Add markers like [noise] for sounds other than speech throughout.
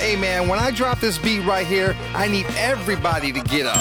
Hey man, when I drop this beat right here, I need everybody to get up.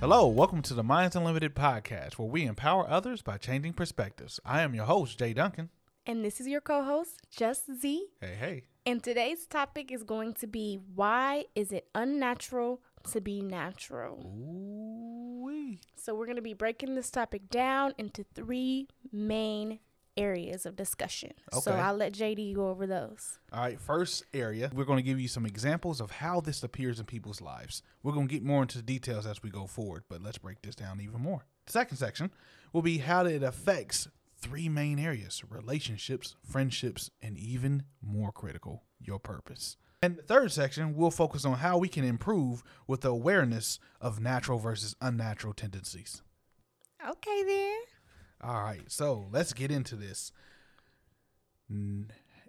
Hello, welcome to the Minds Unlimited podcast, where we empower others by changing perspectives. I am your host, Jay Duncan. And this is your co host, Just Z. Hey, hey. And today's topic is going to be why is it unnatural to be natural? Ooh-wee. So, we're going to be breaking this topic down into three main areas of discussion. Okay. So. I'll let JD go over those. All right, first area, we're going to give you some examples of how this appears in people's lives. We're going to get more into the details as we go forward, but let's break this down even more. The second section will be how it affects three main areas relationships, friendships, and even more critical, your purpose. And the third section, we'll focus on how we can improve with the awareness of natural versus unnatural tendencies. Okay, then. All right, so let's get into this.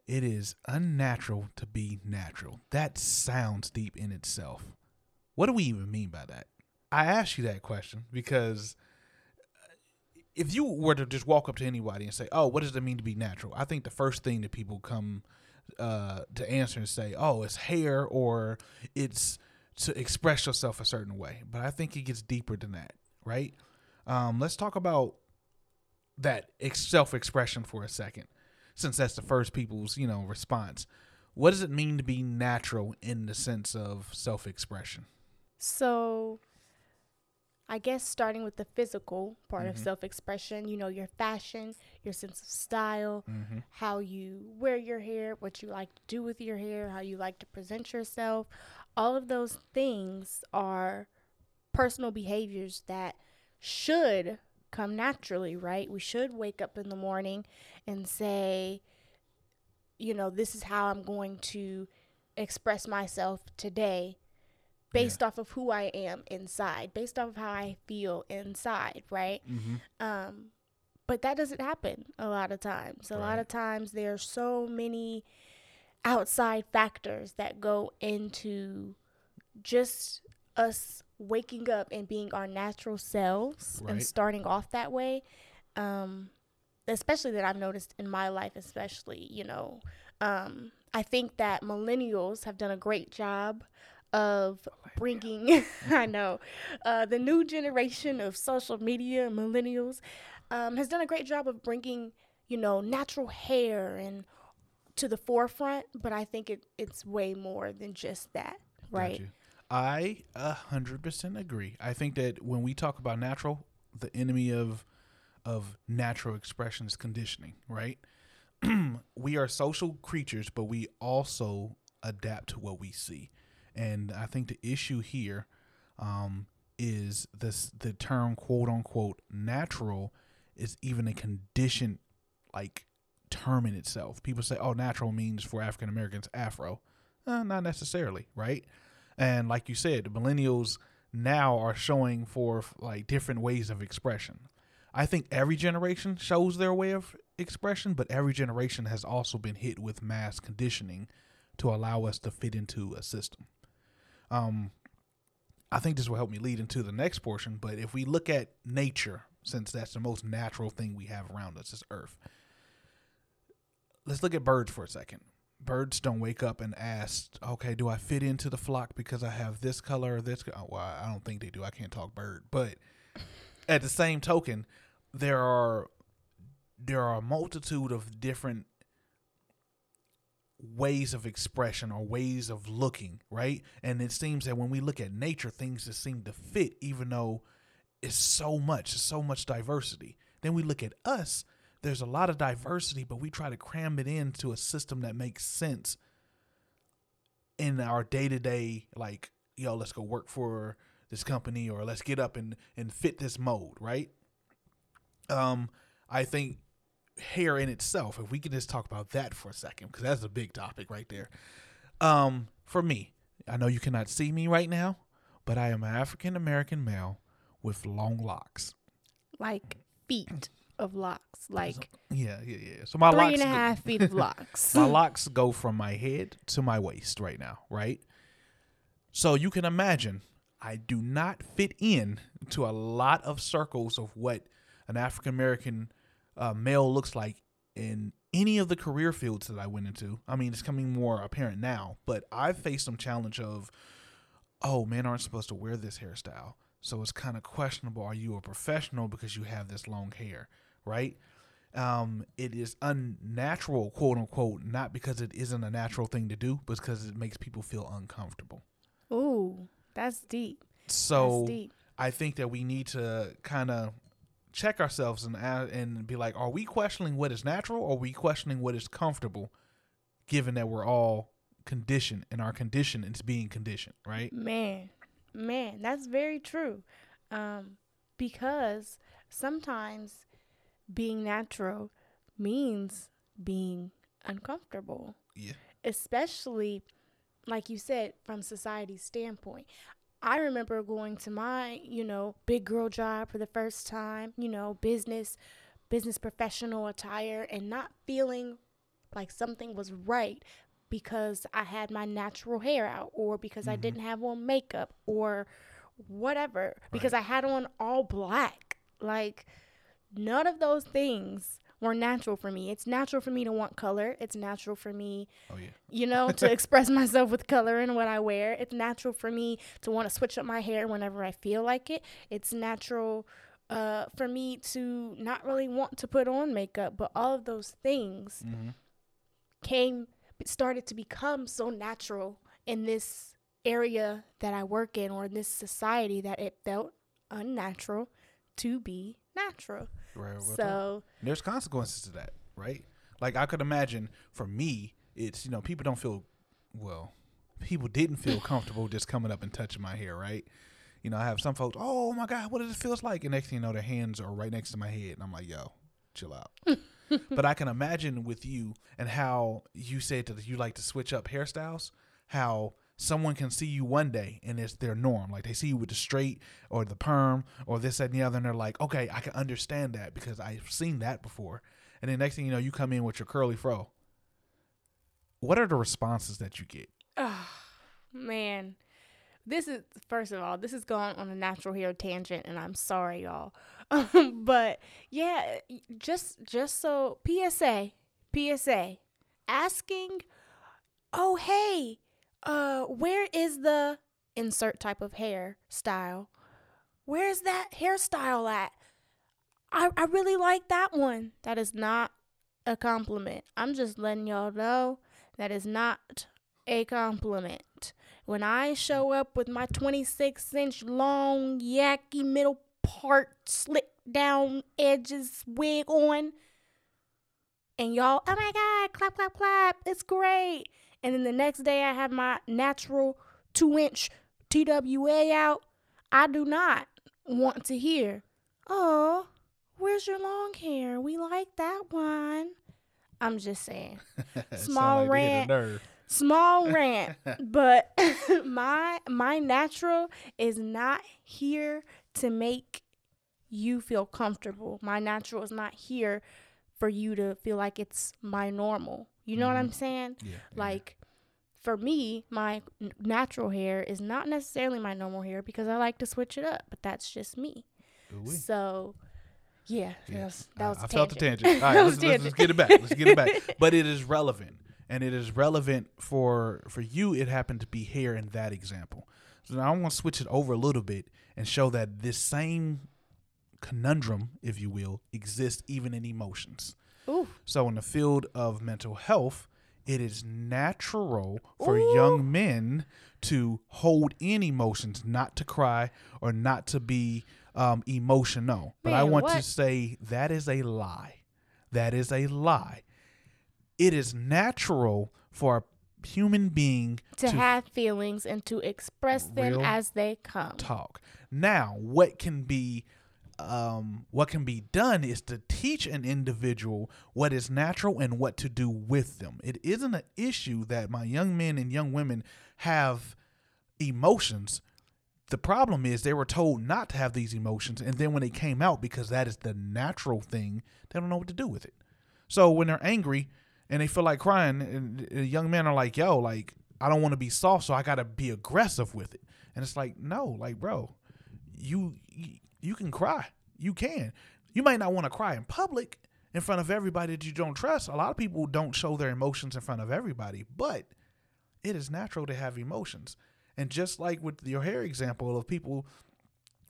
It is unnatural to be natural. That sounds deep in itself. What do we even mean by that? I asked you that question because if you were to just walk up to anybody and say, "Oh, what does it mean to be natural?" I think the first thing that people come uh, to answer and say, "Oh, it's hair or it's to express yourself a certain way." But I think it gets deeper than that, right? Um, let's talk about that ex- self-expression for a second, since that's the first people's you know response. What does it mean to be natural in the sense of self-expression? So, I guess starting with the physical part of Mhm. self expression, you know, your fashion, your sense of style, Mm-hmm. how you wear your hair, what you like to do with your hair, how you like to present yourself. All of those things are personal behaviors that should come naturally, right? We should wake up in the morning and say, you know, this is how I'm going to express myself today based off of who I am inside, based off of how I feel inside, right? Mm-hmm. Um, but that doesn't happen a lot of times. A lot of times there are so many outside factors that go into just us waking up and being our natural selves Right. and starting off that way. Um, especially that I've noticed in my life, especially, you know, um, I think that millennials have done a great job of bringing, [laughs] I know, uh, the new generation of social media millennials um, has done a great job of bringing, you know, natural hair and to the forefront. But I think it, it's way more than just that, right? I a hundred percent agree. I think that when we talk about natural, the enemy of of natural expression is conditioning, right? [clears throat] we are social creatures, but we also adapt to what we see. And I think the issue here um, is this the term quote unquote natural is even a conditioned like term in itself. People say, oh, natural means for African Americans Afro. Uh, not necessarily, right? And like you said, millennials now are showing for like different ways of expression. I think every generation shows their way of expression, but every generation has also been hit with mass conditioning to allow us to fit into a system. Um, I think this will help me lead into the next portion. But if we look at nature, since that's the most natural thing we have around us, is Earth. Let's look at birds for a second. Birds don't wake up and ask, "Okay, do I fit into the flock because I have this color or this?" co-" Well, I don't think they do. I can't talk bird, but at the same token, there are there are a multitude of different ways of expression or ways of looking, right? And it seems that when we look at nature, things just seem to fit, even though it's so much, so much diversity. Then we look at us, there's a lot of diversity, but we try to cram it into a system that makes sense in our day to day, like, yo, let's go work for this company or let's get up and, and fit this mode, right? Um, I think hair in itself, if we can just talk about that for a second, because that's a big topic right there. Um, for me, I know you cannot see me right now, but I am an African American male with long locks. Like feet. of locks, like Yeah, yeah, yeah. So my three locks and a go- half feet of [laughs] locks. my locks go from my head to my waist right now, right? So you can imagine I do not fit in to a lot of circles of what an African American uh, male looks like in any of the career fields that I went into. I mean, it's coming more apparent now, but I've faced some challenge of, oh, men aren't supposed to wear this hairstyle. So it's kind of questionable. Are you a professional because you have this long hair, right? um, it is unnatural, quote unquote, not because it isn't a natural thing to do, but because it makes people feel uncomfortable. Ooh, that's deep. So that's deep. I think that we need to kind of check ourselves and and be like, are we questioning what is natural, or are we questioning what is comfortable, given that we're all conditioned and our condition is being conditioned, right? Man, man, that's very true. Um, because sometimes being natural means being uncomfortable, Yeah. especially like you said from society's standpoint. I remember going to my, you know, big girl job for the first time, you know, business business professional attire and not feeling like something was right because I had my natural hair out or because I mm-hmm. didn't have on makeup or whatever because I had on all black. Like none of those things were natural for me. It's natural for me to want color. It's natural for me Oh yeah. you know, to [laughs] express myself with color and what I wear. It's natural for me to want to switch up my hair whenever I feel like it. It's natural uh, for me to not really want to put on makeup, but all of those things Mm-hmm. came, started to become so natural in this area that I work in or in this society that it felt unnatural to be natural. Right. So, there's consequences to that, right? Like I could imagine for me, it's you know people don't feel well, people didn't feel [laughs] comfortable just coming up and touching my hair, right? You know, I have some folks, oh my god, what does it feels like? And next thing you know, their hands are right next to my head, and I'm like, yo, chill out. [laughs] but I can imagine with you and how you said that you like to switch up hairstyles, how someone can see you one day and it's their norm. Like they see you with the straight or the perm or this, that, and the other, and they're like, okay, I can understand that because I've seen that before. And then next thing you know, you come in with your curly fro. What are the responses that you get? Oh, [sighs] man, this is first of all, this is going on a natural hair tangent, and I'm sorry, y'all. [laughs] but yeah, just just so PSA, PSA, asking, oh hey, uh, where is the insert type of hair style? Where's that hairstyle at? I I really like that one. That is not a compliment. I'm just letting y'all know that is not a compliment. When I show up with my 26 inch long, yaki middle part, slick down edges wig on, and y'all, oh my God, clap, clap, clap, it's great. And then the next day I have my natural two inch TWA out, I do not want to hear, oh, where's your long hair? We like that one. I'm just saying. [laughs] Small like they hit a rant. small [laughs] rant but [laughs] my my natural is not here to make you feel comfortable my natural is not here for you to feel like it's my normal you know what i'm mm. saying Yeah. like for me my n- natural hair is not necessarily my normal hair because i like to switch it up but that's just me Ooh-wee. so yeah, Yeah. that was, that was I, I felt the tangent. All [laughs] right, let's, was let's, let's get it back. Let's get it back. [laughs] But it is relevant, and it is relevant for for you. It happened to be hair in that example. So now I want to switch it over a little bit and show that this same conundrum, if you will, exists even in emotions. Ooh. So in the field of mental health, it is natural for Ooh. young men to hold in emotions, not to cry or not to be um, emotional. But I Man, want to say that is a lie. That is a lie. It is natural for a human being to, have feelings and to express them as they come. talk. Now, what can be um, what can be done is to teach an individual what is natural and what to do with them. It isn't an issue that my young men and young women have emotions. the problem is they were told not to have these emotions, and then when they came out, because that is the natural thing, they don't know what to do with it. So when they're angry and they feel like crying, and the young men are like, "Yo, like I don't want to be soft, so I got to be aggressive with it," and it's like, no, like bro, you you can cry, you can. You might not want to cry in public in front of everybody that you don't trust. A lot of people don't show their emotions in front of everybody, but it is natural to have emotions. And just like with your hair example of people,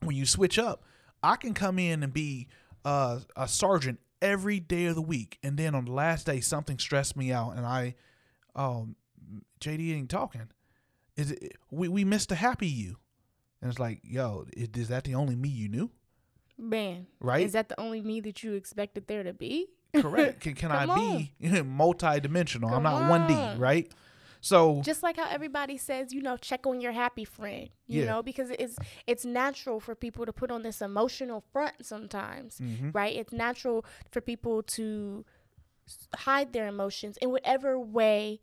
when you switch up, I can come in and be uh, a sergeant every day of the week, and then on the last day something stressed me out, and I, um, JD ain't talking. Is it we we missed a happy you, and it's like, yo, is, is that the only me you knew? Man, Right? Is that the only me that you expected there to be? Correct. [laughs] Can can I be [laughs] multi-dimensional? I'm not one D, right? So Just like how everybody says, you know, check on your happy friend. You Yeah. know, because it's it's natural for people to put on this emotional front sometimes, Mhm. right? It's natural for people to hide their emotions in whatever way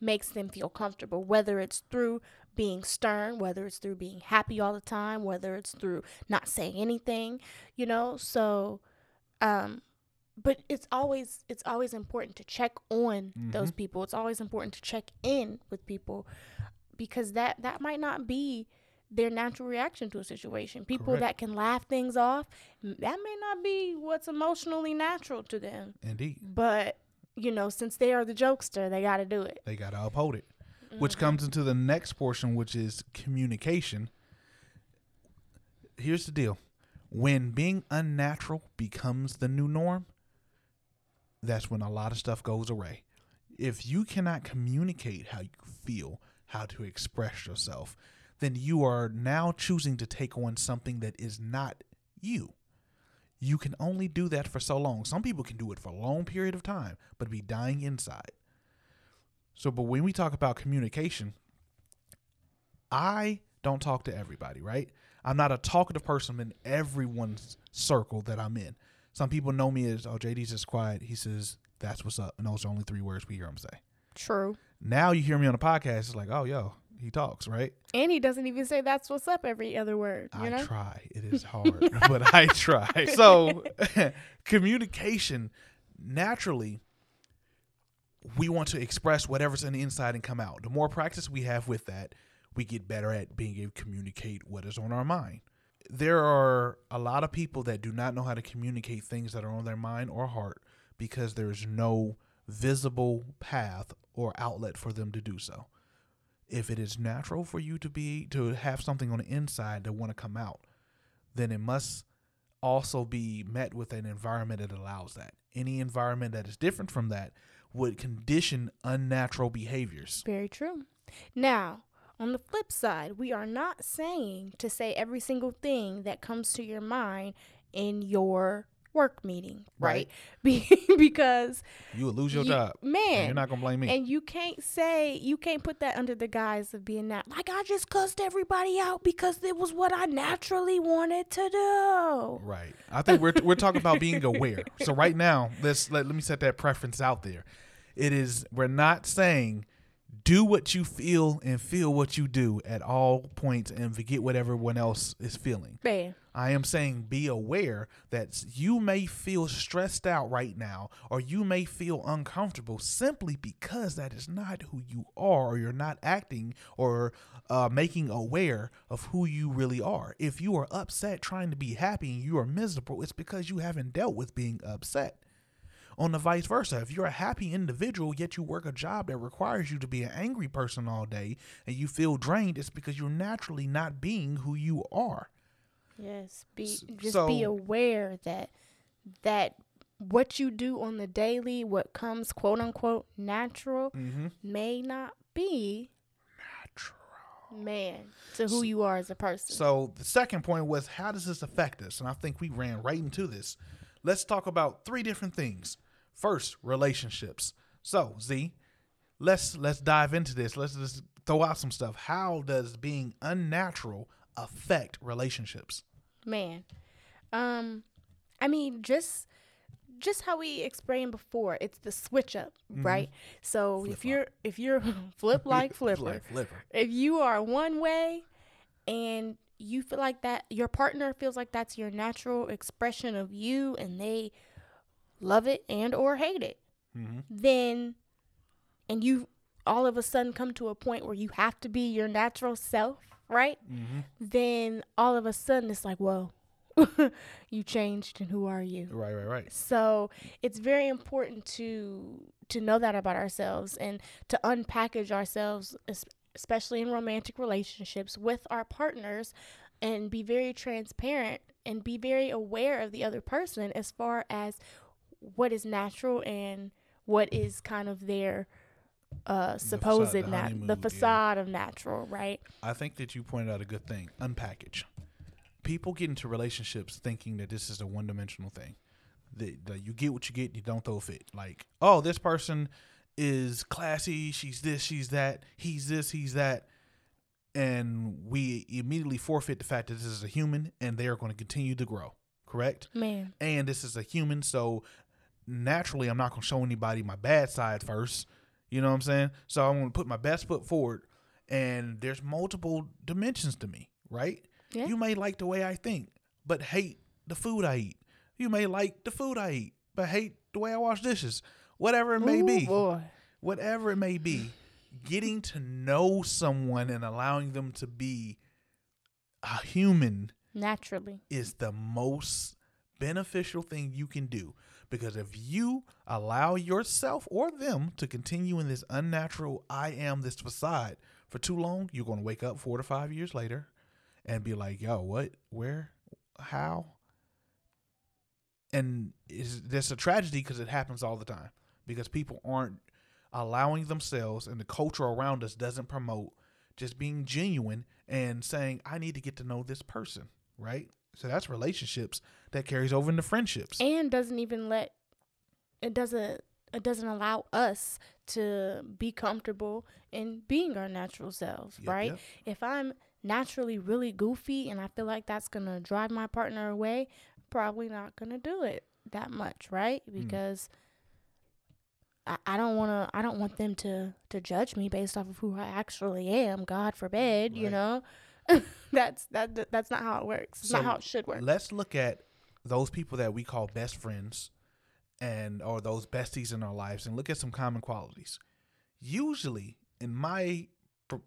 makes them feel comfortable, whether it's through being stern, whether it's through being happy all the time, whether it's through not saying anything, you know? So um but it's always it's always important to check on those people. It's always important to check in with people because that that might not be their natural reaction to a situation. People Correct. that can laugh things off, that may not be what's emotionally natural to them. indeed, But you know, since they are the jokester, they got to do it. they gotta uphold it. Which mm-hmm. comes into the next portion, which is communication. Here's the deal: when being unnatural becomes the new norm, that's when a lot of stuff goes away. If you cannot communicate how you feel, how to express yourself, then you are now choosing to take on something that is not you. You can only do that for so long. Some people can do it for a long period of time, but be dying inside. So, but when we talk about communication, I don't talk to everybody, right? I'm not a talkative person in everyone's circle that I'm in. Some people know me as, oh, JD's just quiet. He says, that's what's up. And those are only three words we hear him say. True. Now you hear me on the podcast, it's like, oh, yo, he talks, right? And he doesn't even say that's what's up every other word, you I know? try. It is [laughs] hard, [laughs] but I try. So, [laughs] communication naturally, we want to express whatever's in the inside and come out. The more practice we have with that, we get better at being able to communicate what is on our mind. There are a lot of people that do not know how to communicate things that are on their mind or heart because there's no visible path or outlet for them to do so if it is natural for you to be to have something on the inside that want to come out then it must also be met with an environment that allows that any environment that is different from that would condition unnatural behaviors Very true. Now, on the flip side, we are not saying to say every single thing that comes to your mind in your work meeting, right? [laughs] Be- because you will lose your you- job man, you're not gonna blame me and you can't say you can't put that under the guise of being that like I just cussed everybody out because it was what I naturally wanted to do. Right. I think we're we're talking about being aware. So right now, let's let, let me set that preference out there. It is we're not saying do what you feel and feel what you do at all points and forget what everyone else is feeling. Man, I am saying be aware that you may feel stressed out right now or you may feel uncomfortable simply because that is not who you are or you're not acting or uh, making aware of who you really are. If you are upset trying to be happy and you are miserable, it's because you haven't dealt with being upset. On the vice versa, if you're a happy individual yet you work a job that requires you to be an angry person all day and you feel drained, it's because you're naturally not being who you are. yes, be just be aware that that what you do on the daily, what comes quote unquote natural, Mm-hmm. may not be natural, man to who you are as a person. So the second point was how does this affect us? And I think we ran right into this. Let's talk about three different things. First, relationships. So Z, let's let's dive into this. Let's just throw out some stuff. How does being unnatural affect relationships? man um i mean just just how we explained before it's the switch up right so if you're if you're [laughs] flip [laughs] like flipper Like flipper. if you are one way and you feel like that your partner feels like that's your natural expression of you and they love it and or hate it Mm-hmm. then and you all of a sudden come to a point where you have to be your natural self right Mm-hmm. then all of a sudden it's like whoa [laughs] you changed and who are you Right, right, right. so it's very important to to know that about ourselves and to unpackage ourselves especially in romantic relationships with our partners and be very transparent and be very aware of the other person as far as what is natural and what is kind of their uh supposed facade, the nat- honeymoon, the yeah. facade of natural right I think that you pointed out a good thing. Unpackage. People get into relationships thinking that this is a one dimensional thing. That, that you get what you get, you don't throw a fit. Like, oh, this person is classy, she's this, she's that, he's this, he's that. And we immediately forfeit the fact that this is a human and they are going to continue to grow. Correct? man and this is a human, so naturally I'm not gonna show anybody my bad side first. You know what I'm saying? So I'm gonna put my best foot forward and there's multiple dimensions to me, right? Yeah. You may like the way I think, but hate the food I eat. You may like the food I eat, but hate the way I wash dishes. Whatever it may Ooh, be. boy Whatever it may be. Getting to know someone and allowing them to be a human naturally is the most beneficial thing you can do because if you allow yourself or them to continue in this unnatural I am this facade for too long, you're going to wake up 4 to 5 years later and be like, "Yo, what? Where? How?" And it's that's a tragedy because it happens all the time because people aren't allowing themselves and the culture around us doesn't promote just being genuine and saying, I need to get to know this person, right? So that's relationships that carries over into friendships. and doesn't even let it doesn't it doesn't allow us to be comfortable in being our natural selves, Yep, right? yep. If I'm naturally really goofy and I feel like that's gonna drive my partner away, probably not gonna do it that much, right? Hmm. Because I, I don't wanna I don't want them to to judge me based off of who I actually am. God forbid, you know. [laughs] that's that that's not how it works. It's not how it should work. Let's look at those people that we call best friends and or those besties in our lives and look at some common qualities. Usually, in my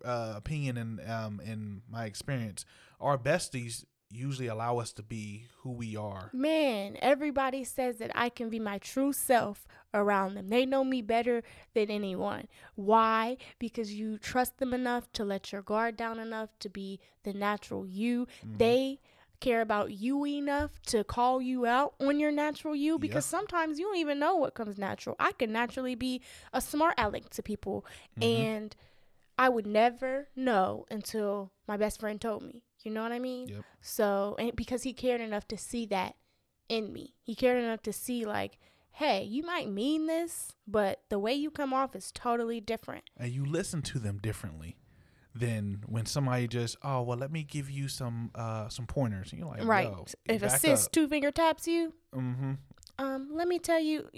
uh, opinion and um, in my experience, our besties usually allow us to be who we are. Man, everybody says that I can be my true self around them. They know me better than anyone. Why? Because you trust them enough to let your guard down enough to be the natural you. Mm-hmm. They care about you enough to call you out on your natural you because sometimes you don't even know what comes natural. I can naturally be a smart aleck to people mm-hmm. and I would never know until my best friend told me. You know what I mean? Yep. So, and because he cared enough to see that in me, he cared enough to see, like, hey, you might mean this, but the way you come off is totally different. and you listen to them differently than when somebody just oh well let me give you some uh some pointers and you're like right. If a sis up. two finger taps you, mm-hmm. um, let me tell you,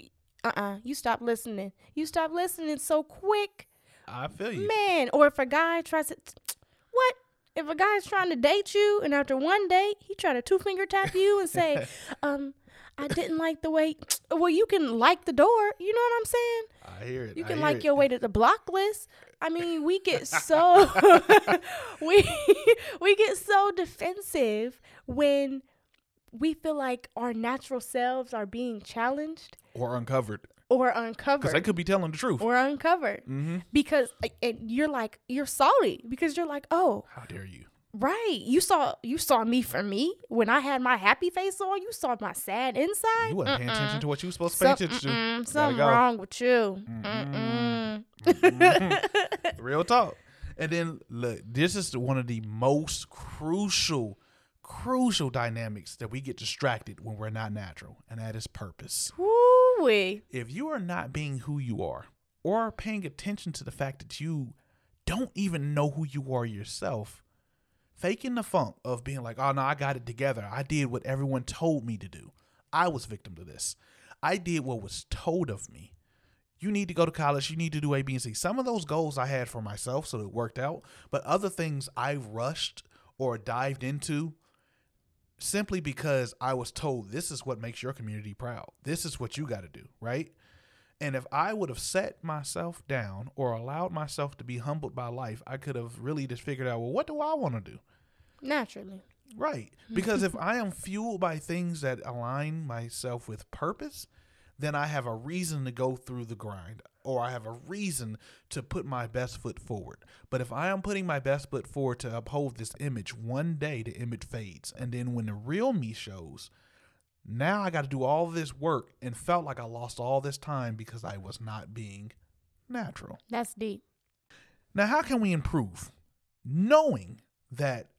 uh uh you stop listening. You stop listening so quick, I feel you man. Or if a guy tries to, [tsk] what? If a guy's trying to date you and after one date he try to two finger tap you and say, [laughs] um, I didn't like the way. [tsk] Well, you can like the door. You know what I'm saying? I hear it You can like it. your way to the block list. I mean, we get so [laughs] [laughs] we we get so defensive when we feel like our natural selves are being challenged or uncovered or uncovered. because they uncovered. could be telling the truth. Or uncovered. Mm-hmm. because and you're like you're salty because you're like oh how dare you? right. You saw you saw me for me. When I had my happy face on you saw my sad inside. You wasn't paying attention to what you were supposed to pay Some- attention to. something go. wrong with you. Mm-mm. [laughs] Real talk. And then look, this is one of the most crucial, crucial dynamics that we get distracted when we're not natural, and that is purpose. Woo-wee. If you are not being who you are, or paying attention to the fact that you don't even know who you are yourself, faking the funk of being like, oh no, I got it together. I did what everyone told me to do. I was victim to this. I did what was told of me. You need to go to college. You need to do A, B, and C. Some of those goals I had for myself, so it worked out. But other things I've rushed or dived into simply because I was told this is what makes your community proud. This is what you got to do, right? And if I would have set myself down or allowed myself to be humbled by life, I could have really just figured out, well, what do I want to do? Naturally. Right. Because if I am fueled by things that align myself with purpose, then I have a reason to go through the grind or I have a reason to put my best foot forward. But if I am putting my best foot forward to uphold this image, one day the image fades. And then when the real me shows, now I got to do all this work and felt like I lost all this time because I was not being natural. That's deep. Now, how can we improve? Knowing that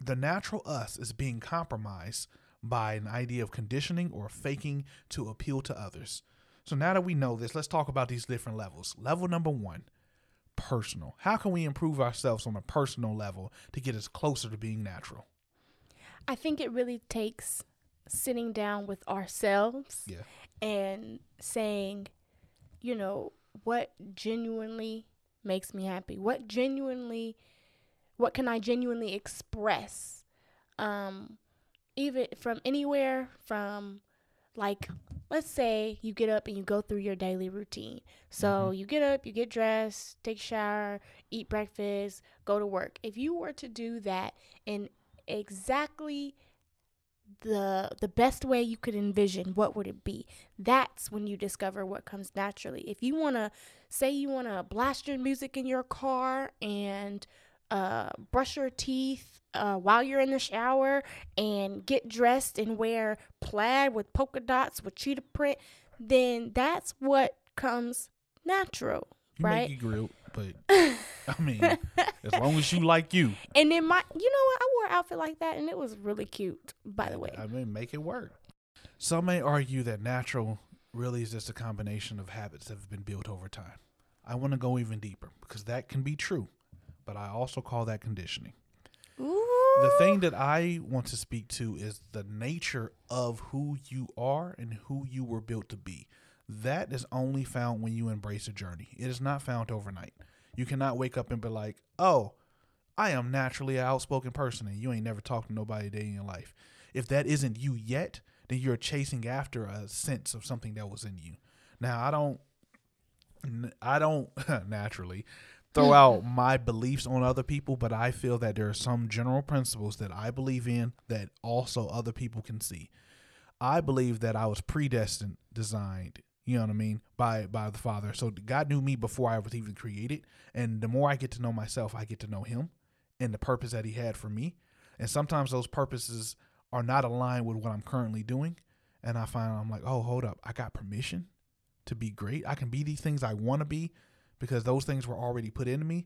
the natural us is being compromised by an idea of conditioning or faking to appeal to others. So now that we know this, let's talk about these different levels. Level number one, personal. How can we improve ourselves on a personal level to get us closer to being natural? I think it really takes sitting down with ourselves Yeah. and saying, you know, what genuinely makes me happy? What genuinely, what can I genuinely express? Um, even from anywhere from like, let's say you get up and you go through your daily routine. So you get up, you get dressed, take a shower, eat breakfast, go to work. If you were to do that in exactly the the best way you could envision what would it be that's when you discover what comes naturally if you want to say you want to blast your music in your car and uh, brush your teeth uh, while you're in the shower and get dressed and wear plaid with polka dots with cheetah print then that's what comes natural You right make you grill, but [laughs] I mean, as long as you like you, and then my you know what i wore an outfit like that and it was really cute by the way I mean, make it work. Some may argue that natural really is just a combination of habits that have been built over time. I want to go even deeper because that can be true, but I also call that conditioning. Ooh. The thing that I want to speak to is the nature of who you are and who you were built to be. That is only found when you embrace a journey. It is not found overnight. You cannot wake up and be like, oh, I am naturally an outspoken person and you ain't never talked to nobody a day in your life. If that isn't you yet, then you're chasing after a sense of something that was in you. Now, I don't, I don't [laughs] naturally throw [laughs] out my beliefs on other people, but I feel that there are some general principles that I believe in that also other people can see. I believe that I was predestined, designed, you know what I mean, by by the Father. So God knew me before I was even created, and the more I get to know myself, I get to know Him and the purpose that He had for me. And sometimes those purposes are not aligned with what I'm currently doing, and I find I'm like, oh, hold up, I got permission to be great. I can be these things I want to be because those things were already put into me.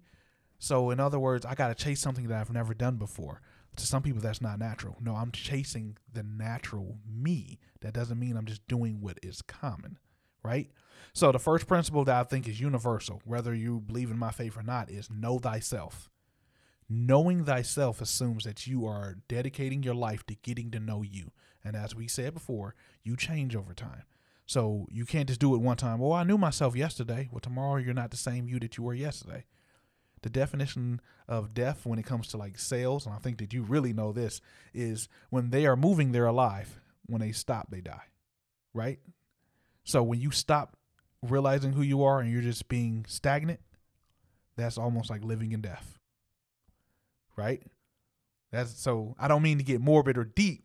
So in other words, I got to chase something that I've never done before. To some people, that's not natural. No, I'm chasing the natural me. That doesn't mean I'm just doing what is common, right? So the first principle that I think is universal, whether you believe in my faith or not, is know thyself. Knowing thyself assumes that you are dedicating your life to getting to know you. And as we said before, you change over time. So you can't just do it one time. Well, I knew myself yesterday. Well, tomorrow you're not the same you that you were yesterday. The definition of death when it comes to like sales, and I think that you really know this, is when they are moving, they're alive. When they stop, they die. Right? So when you stop realizing who you are and you're just being stagnant, that's almost like living in death. Right? That's so I don't mean to get morbid or deep,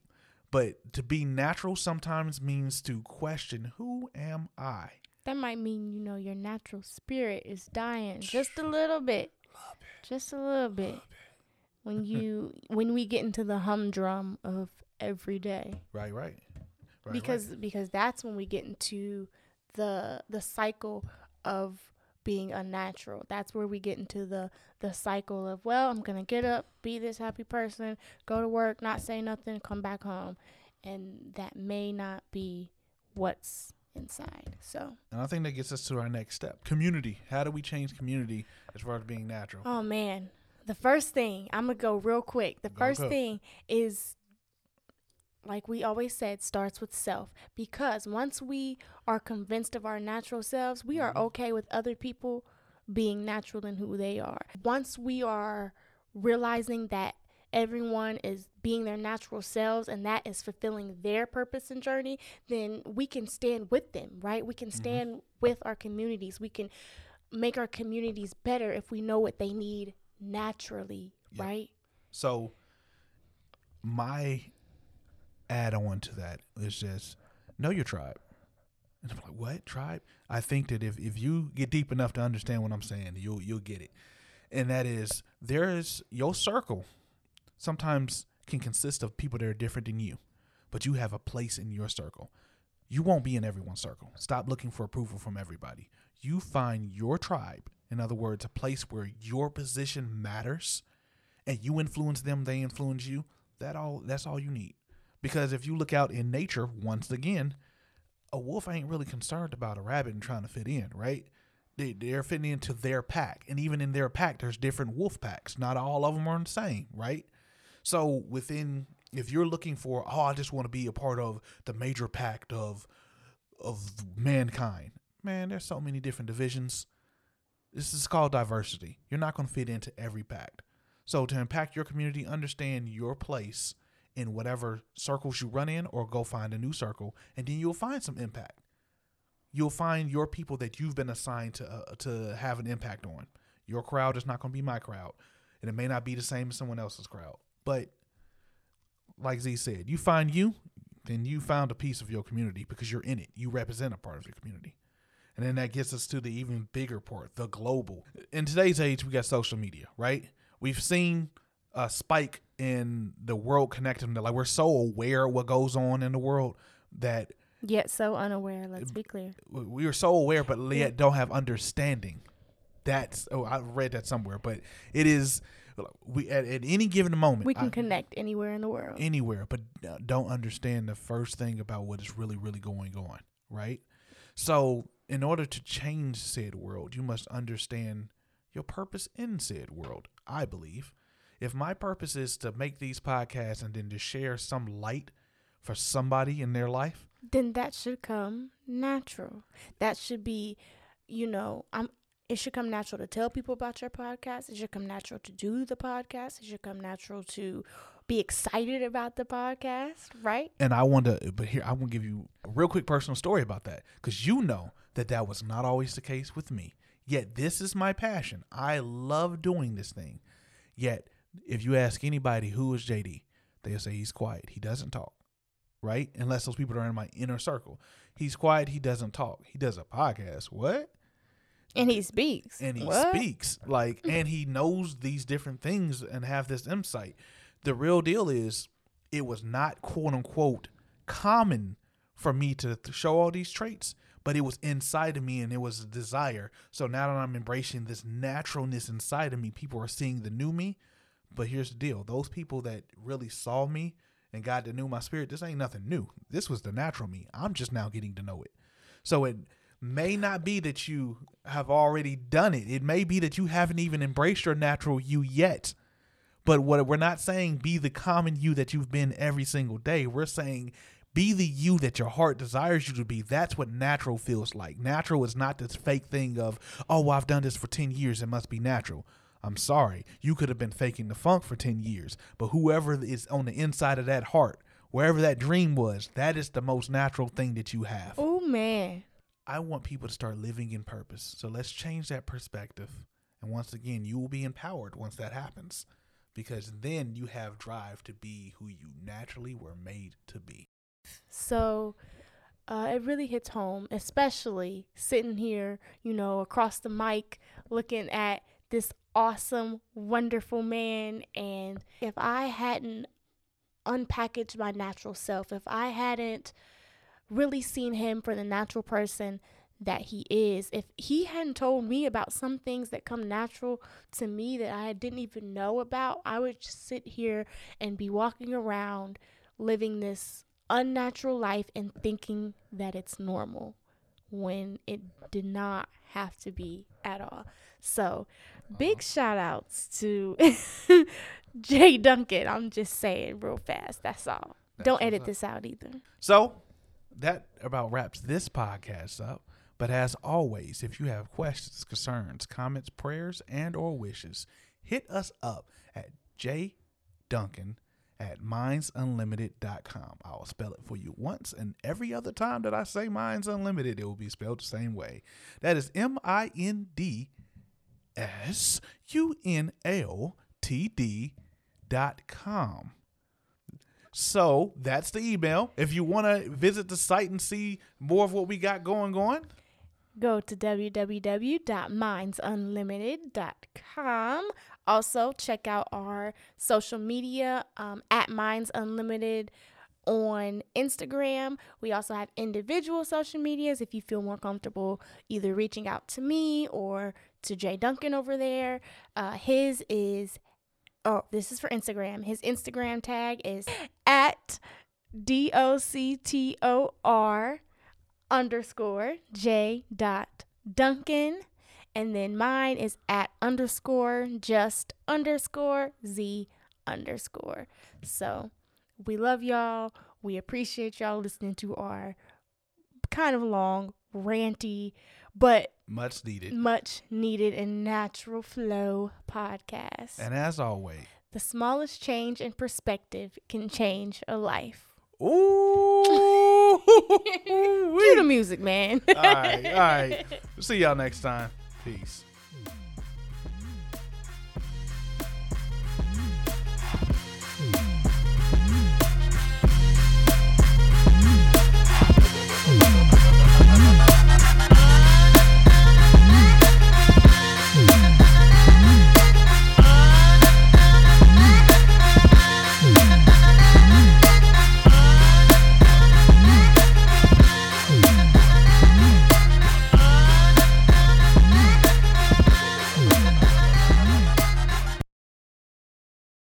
but to be natural sometimes means to question who am I? That might mean, you know, your natural spirit is dying just a little bit. Just a little bit. When [laughs] you when we get into the humdrum of every day. Right, right. right because because that's when we get into the the cycle of being unnatural. That's where we get into the the cycle of well, I'm gonna get up, be this happy person, go to work, not say nothing, come back home, and that may not be what's inside. So, And I think that gets us to our next step. Community. How do we change community as far as being natural? oh man, the first thing I'm gonna go real quick. The Go, first go. thing is like we always said, starts with self. Because once we are convinced of our natural selves, we are Mhm. okay with other people being natural in who they are. Once we are realizing that everyone is being their natural selves and that is fulfilling their purpose and journey, then we can stand with them, right? We can Mm-hmm. stand with our communities. We can make our communities better if we know what they need naturally, right? So my add on to that is just know your tribe. And I'm like, what tribe? I think that if, if you get deep enough to understand what I'm saying, you'll you'll get it. And that is there is your circle sometimes can consist of people that are different than you, but you have a place in your circle. You won't be in everyone's circle. Stop looking for approval from everybody. You find your tribe, in other words, a place where your position matters and you influence them, they influence you. That all that's all you need. Because if you look out in nature, once again, a wolf ain't really concerned about a rabbit and trying to fit in, right? They, they're fitting into their pack. And even in their pack, there's different wolf packs. Not all of them are the same, right? So within, if you're looking for, oh, I just want to be a part of the major pack of of mankind, man, there's so many different divisions. This is called diversity. You're not going to fit into every pack. So to impact your community, understand your place in whatever circles you run in, or go find a new circle, and then you'll find some impact. You'll find your people that you've been assigned to uh, to have an impact on. Your crowd is not going to be my crowd, and it may not be the same as someone else's crowd. But like Z said, you find you, then you found a piece of your community because you're in it. You represent a part of your community. And then that gets us to the even bigger part, the global. In today's age, we got social media, right? We've seen a spike in the world connecting. Like we're so aware of what goes on in the world that Yet so unaware, let's be clear. we- we are so aware, but yet don't have understanding. That's oh, I read that somewhere, but it is we at, at any given moment We can I- connect anywhere in the world. anywhere, but uh, don't understand the first thing about what is really, really going on, right? So, in order to change said world, you must understand your purpose in said world. I believe if my purpose is to make these podcasts and then to share some light for somebody in their life, then that should come natural. That should be, you know, I'm it should come natural to tell people about your podcast. It should come natural to do the podcast. It should come natural to be excited about the podcast, right? and I want to, but here I want to give you a real quick personal story about that because you know that that was not always the case with me. Yet this is my passion. I love doing this thing. Yet if you ask anybody who is JD, they'll say he's quiet. He doesn't talk, right? Unless those people are in my inner circle. He's quiet. He doesn't talk. He does a podcast. What? And he speaks. and he What? speaks like [laughs] and he knows these different things and have this insight the real deal is it was not quote unquote common for me to, to show all these traits but it was inside of me and it was a desire so now that i'm embracing this naturalness inside of me people are seeing the new me but here's the deal those people that really saw me and got to know my spirit this ain't nothing new this was the natural me i'm just now getting to know it so it may not be that you have already done it. It may be that you haven't even embraced your natural you yet. But what we're not saying be the common you that you've been every single day. We're saying be the you that your heart desires you to be. That's what natural feels like. Natural is not this fake thing of, oh, well, I've done this for 10 years. It must be natural. I'm sorry. You could have been faking the funk for 10 years. But whoever is on the inside of that heart, wherever that dream was, that is the most natural thing that you have. Oh man. I want people to start living in purpose. So let's change that perspective. And once again, you will be empowered once that happens because then you have drive to be who you naturally were made to be. So uh, it really hits home, especially sitting here, you know, across the mic, looking at this awesome, wonderful man. And if I hadn't unpackaged my natural self, if I hadn't really seen him for the natural person that he is, if he hadn't told me about some things that come natural to me that I didn't even know about, I would just sit here and be walking around living this unnatural life and thinking that it's normal when it did not have to be at all. So, big shout outs to [laughs] Jay Duncan. I'm just saying real fast. That's all. That's Don't edit up. this out either. So that about wraps this podcast up. But as always, if you have questions, concerns, comments, prayers, and or wishes, hit us up at Jay Duncan at mindsunlimited.com. I'll spell it for you once, and every other time that I say Minds Unlimited, it will be spelled the same way. That is M I N D S U N L T D dot com. So that's the email. If you want to visit the site and see more of what we got going on, Go to www.mindsunlimited.com. Also, check out our social media um, at Minds Unlimited on Instagram. We also have individual social medias if you feel more comfortable either reaching out to me or to Jay Duncan over there. Uh, his is, oh, this is for Instagram. His Instagram tag is at D O C T O R underscore J dot Duncan. And then mine is at underscore just underscore Z underscore. So we love y'all. We appreciate y'all listening to our kind of long, ranty, but much needed. much needed and natural flow podcast. And as always, the smallest change in perspective can change a life. ooh, [laughs] Cue the music, man. all right, all right. [laughs] See y'all next time. Peace.